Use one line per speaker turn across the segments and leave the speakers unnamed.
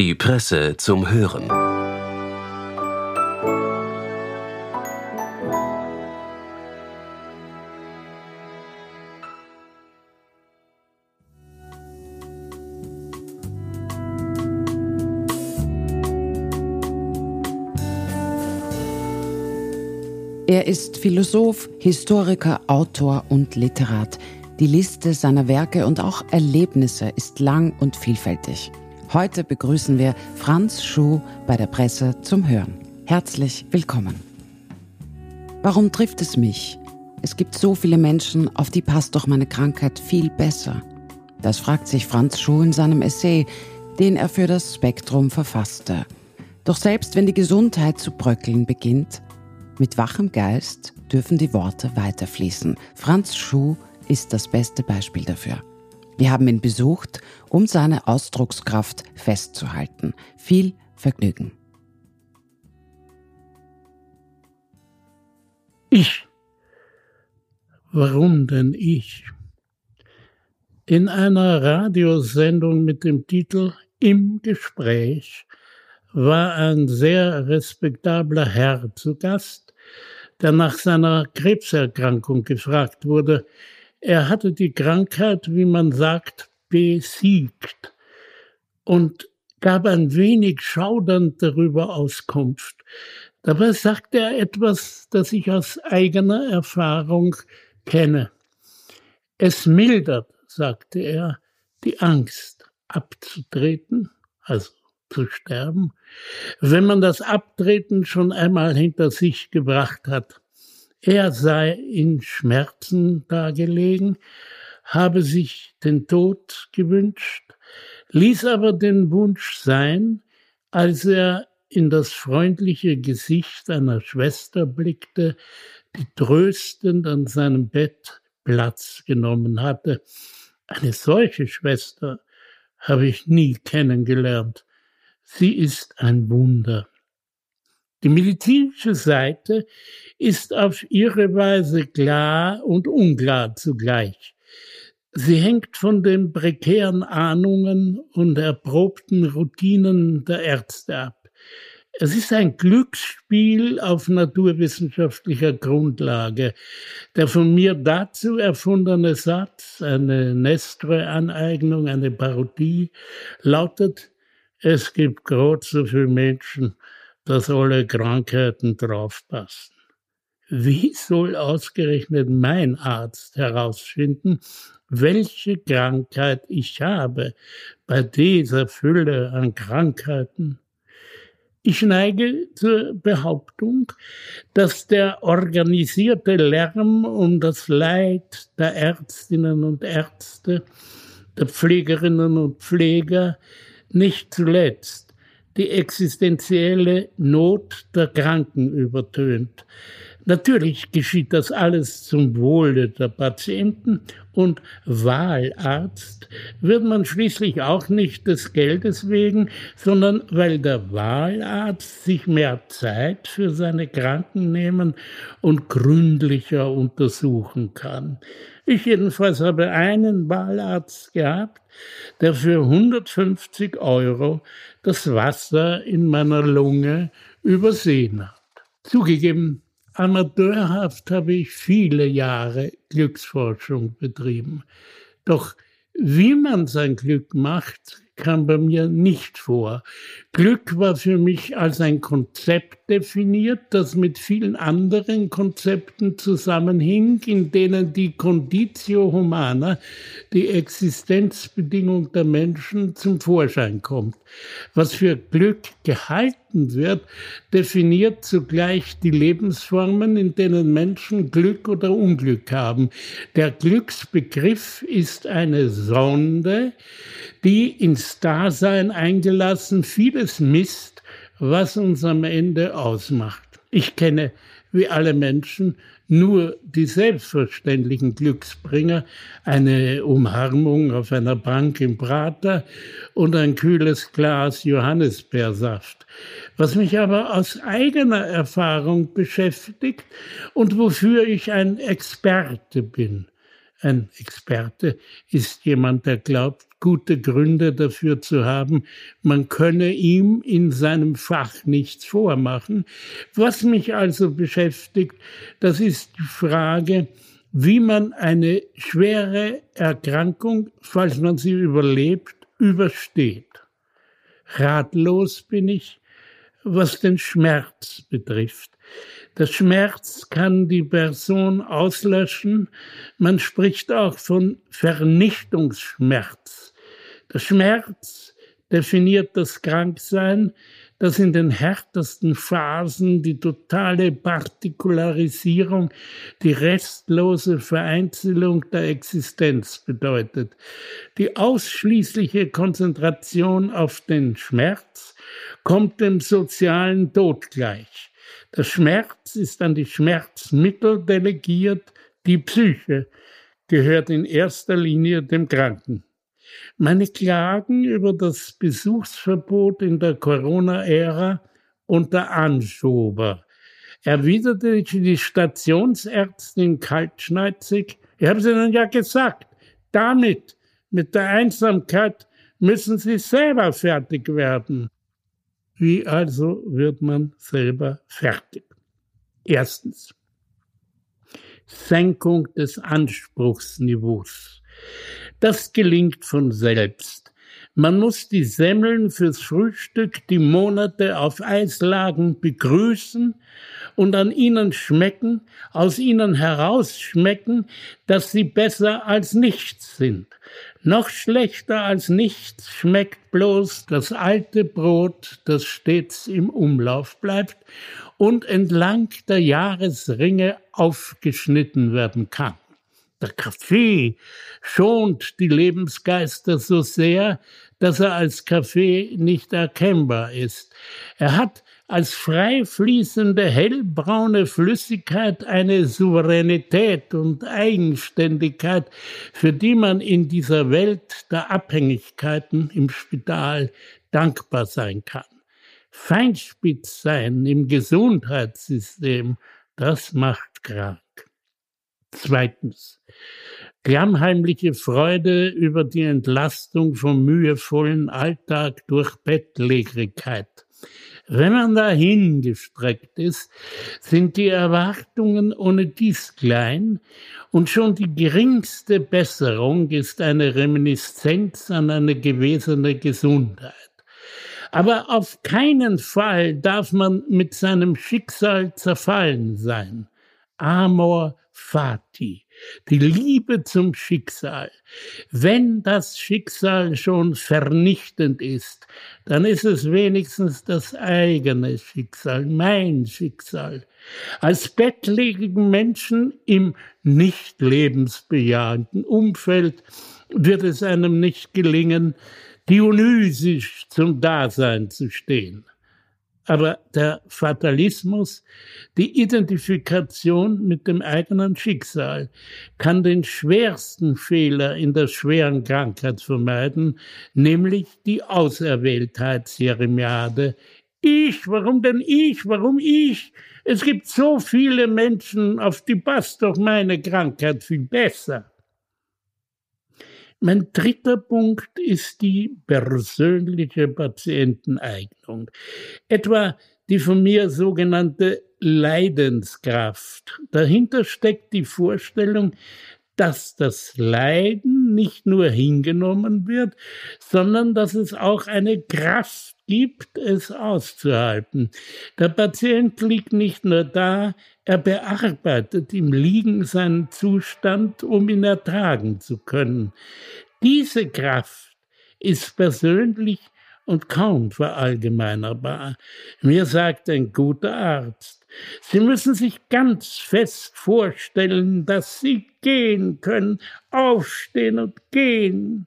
Die Presse zum Hören.
Er ist Philosoph, Historiker, Autor und Literat. Die Liste seiner Werke und auch Erlebnisse ist lang und vielfältig. Heute begrüßen wir Franz Schuh bei der Presse zum Hören. Herzlich willkommen. Warum trifft es mich? Es gibt so viele Menschen, auf die passt doch meine Krankheit viel besser. Das fragt sich Franz Schuh in seinem Essay, den er für das Spektrum verfasste. Doch selbst wenn die Gesundheit zu bröckeln beginnt, mit wachem Geist dürfen die Worte weiterfließen. Franz Schuh ist das beste Beispiel dafür. Wir haben ihn besucht, um seine Ausdruckskraft festzuhalten. Viel Vergnügen.
Ich. Warum denn ich? In einer Radiosendung mit dem Titel Im Gespräch war ein sehr respektabler Herr zu Gast, der nach seiner Krebserkrankung gefragt wurde, er hatte die Krankheit, wie man sagt, besiegt und gab ein wenig schaudernd darüber Auskunft. Dabei sagte er etwas, das ich aus eigener Erfahrung kenne. Es mildert, sagte er, die Angst abzutreten, also zu sterben, wenn man das Abtreten schon einmal hinter sich gebracht hat. Er sei in Schmerzen dagelegen, habe sich den Tod gewünscht, ließ aber den Wunsch sein, als er in das freundliche Gesicht einer Schwester blickte, die tröstend an seinem Bett Platz genommen hatte. Eine solche Schwester habe ich nie kennengelernt. Sie ist ein Wunder. Die medizinische Seite ist auf ihre Weise klar und unklar zugleich. Sie hängt von den prekären Ahnungen und erprobten Routinen der Ärzte ab. Es ist ein Glücksspiel auf naturwissenschaftlicher Grundlage. Der von mir dazu erfundene Satz, eine Nestre-Aneignung, eine Parodie, lautet, es gibt gerade so viele Menschen, dass alle Krankheiten draufpassen. Wie soll ausgerechnet mein Arzt herausfinden, welche Krankheit ich habe bei dieser Fülle an Krankheiten? Ich neige zur Behauptung, dass der organisierte Lärm um das Leid der Ärztinnen und Ärzte, der Pflegerinnen und Pfleger nicht zuletzt die existenzielle Not der Kranken übertönt. Natürlich geschieht das alles zum Wohle der Patienten und Wahlarzt wird man schließlich auch nicht des Geldes wegen, sondern weil der Wahlarzt sich mehr Zeit für seine Kranken nehmen und gründlicher untersuchen kann. Ich jedenfalls habe einen Wahlarzt gehabt, der für 150 Euro das Wasser in meiner Lunge übersehen hat. Zugegeben, amateurhaft habe ich viele Jahre Glücksforschung betrieben. Doch wie man sein Glück macht, kam bei mir nicht vor. Glück war für mich als ein Konzept definiert, das mit vielen anderen Konzepten zusammenhing, in denen die Conditio Humana, die Existenzbedingung der Menschen, zum Vorschein kommt. Was für Glück gehalten wird, definiert zugleich die Lebensformen, in denen Menschen Glück oder Unglück haben. Der Glücksbegriff ist eine Sonde, die ins Dasein eingelassen vieles misst, was uns am Ende ausmacht. Ich kenne, wie alle Menschen, nur die selbstverständlichen Glücksbringer, eine Umarmung auf einer Bank im Prater und ein kühles Glas Johannisbeersaft. Was mich aber aus eigener Erfahrung beschäftigt und wofür ich ein Experte bin, Ein Experte ist jemand, der glaubt, gute Gründe dafür zu haben, man könne ihm in seinem Fach nichts vormachen. Was mich also beschäftigt, das ist die Frage, wie man eine schwere Erkrankung, falls man sie überlebt, übersteht. Ratlos bin ich, was den Schmerz betrifft. Der Schmerz kann die Person auslöschen. Man spricht auch von Vernichtungsschmerz. Der Schmerz definiert das Kranksein, das in den härtesten Phasen die totale Partikularisierung, die restlose Vereinzelung der Existenz bedeutet. Die ausschließliche Konzentration auf den Schmerz kommt dem sozialen Tod gleich. Der Schmerz ist an die Schmerzmittel delegiert, die Psyche gehört in erster Linie dem Kranken. Meine Klagen über das Besuchsverbot in der Corona-Ära unter Anschober erwiderte die Stationsärztin kaltschneizig, ich habe es Ihnen ja gesagt, damit, mit der Einsamkeit, müssen Sie selber fertig werden. Wie also wird man selber fertig? Erstens. Senkung des Anspruchsniveaus. Das gelingt von selbst. Man muss die Semmeln fürs Frühstück, die Monate auf Eis lagen, begrüßen und an ihnen schmecken, aus ihnen herausschmecken, dass sie besser als nichts sind. Noch schlechter als nichts schmeckt bloß das alte Brot, das stets im Umlauf bleibt und entlang der Jahresringe aufgeschnitten werden kann. Der Kaffee schont die Lebensgeister so sehr, dass er als Kaffee nicht erkennbar ist. Er hat als frei fließende hellbraune Flüssigkeit eine Souveränität und Eigenständigkeit, für die man in dieser Welt der Abhängigkeiten im Spital dankbar sein kann. Feinspitz sein im Gesundheitssystem, das macht krank. Zweitens. Klammheimliche Freude über die Entlastung vom mühevollen Alltag durch Bettlägerigkeit. Wenn man dahin gestreckt ist, sind die Erwartungen ohne dies klein und schon die geringste Besserung ist eine Reminiszenz an eine gewesene Gesundheit. Aber auf keinen Fall darf man mit seinem Schicksal zerfallen sein. Amor fati, die Liebe zum Schicksal. Wenn das Schicksal schon vernichtend ist, dann ist es wenigstens das eigene Schicksal, mein Schicksal. Als bettlägerigen Menschen im nicht lebensbejahenden Umfeld wird es einem nicht gelingen, dionysisch zum Dasein zu stehen. Aber der Fatalismus, die Identifikation mit dem eigenen Schicksal, kann den schwersten Fehler in der schweren Krankheit vermeiden, nämlich die Auserwähltheitsjeremiade. Ich, warum denn ich, warum ich? Es gibt so viele Menschen, auf die passt doch meine Krankheit viel besser. Mein dritter Punkt ist die persönliche Patienteneignung. Etwa die von mir sogenannte Leidenskraft. Dahinter steckt die Vorstellung, dass das Leiden nicht nur hingenommen wird, sondern dass es auch eine Kraft gibt, es auszuhalten. Der Patient liegt nicht nur da, er bearbeitet im Liegen seinen Zustand, um ihn ertragen zu können. Diese Kraft ist persönlich und kaum verallgemeinerbar. Mir sagt ein guter Arzt, Sie müssen sich ganz fest vorstellen, dass Sie gehen können, aufstehen und gehen.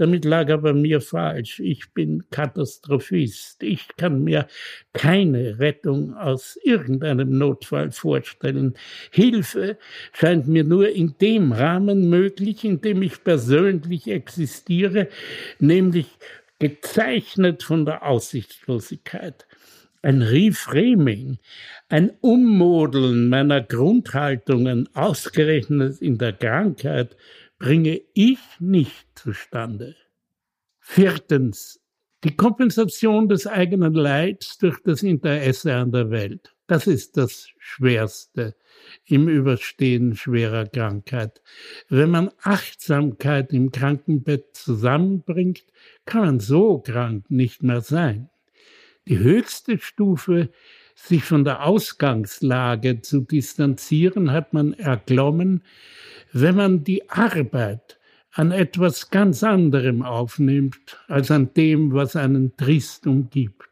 Damit lag er bei mir falsch. Ich bin Katastrophist. Ich kann mir keine Rettung aus irgendeinem Notfall vorstellen. Hilfe scheint mir nur in dem Rahmen möglich, in dem ich persönlich existiere, nämlich gezeichnet von der Aussichtslosigkeit. Ein Reframing, ein Ummodeln meiner Grundhaltungen ausgerechnet in der Krankheit bringe ich nicht zustande. Viertens, die Kompensation des eigenen Leids durch das Interesse an der Welt. Das ist das Schwerste im Überstehen schwerer Krankheit. Wenn man Achtsamkeit im Krankenbett zusammenbringt, kann man so krank nicht mehr sein. Die höchste Stufe, sich von der Ausgangslage zu distanzieren, hat man erklommen, wenn man die Arbeit an etwas ganz anderem aufnimmt, als an dem, was einen trist umgibt.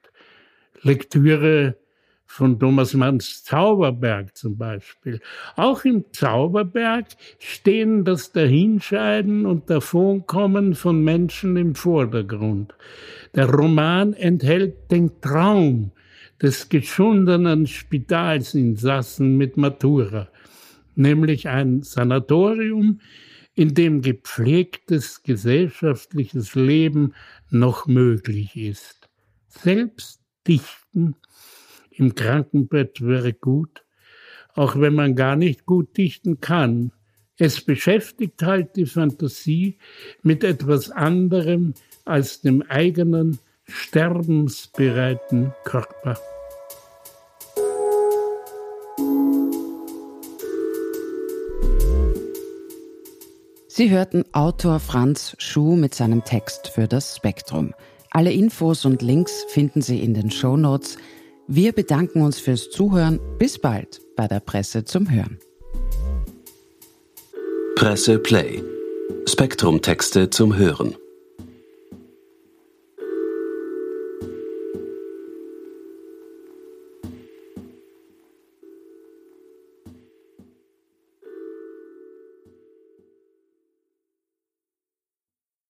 Lektüre von Thomas Manns Zauberberg zum Beispiel. Auch im Zauberberg stehen das Dahinscheiden und Davonkommen von Menschen im Vordergrund. Der Roman enthält den Traum des geschundenen Spitalsinsassen mit Matura, nämlich ein Sanatorium, in dem gepflegtes gesellschaftliches Leben noch möglich ist. Selbst dichten im Krankenbett wäre gut, auch wenn man gar nicht gut dichten kann. Es beschäftigt halt die Fantasie mit etwas anderem als dem eigenen sterbensbereiten Körper.
Sie hörten Autor Franz Schuh mit seinem Text für das Spektrum. Alle Infos und Links finden Sie in den Show Notes. Wir bedanken uns fürs Zuhören. Bis bald bei der Presse zum Hören.
Presse Play. Spektrum zum Hören.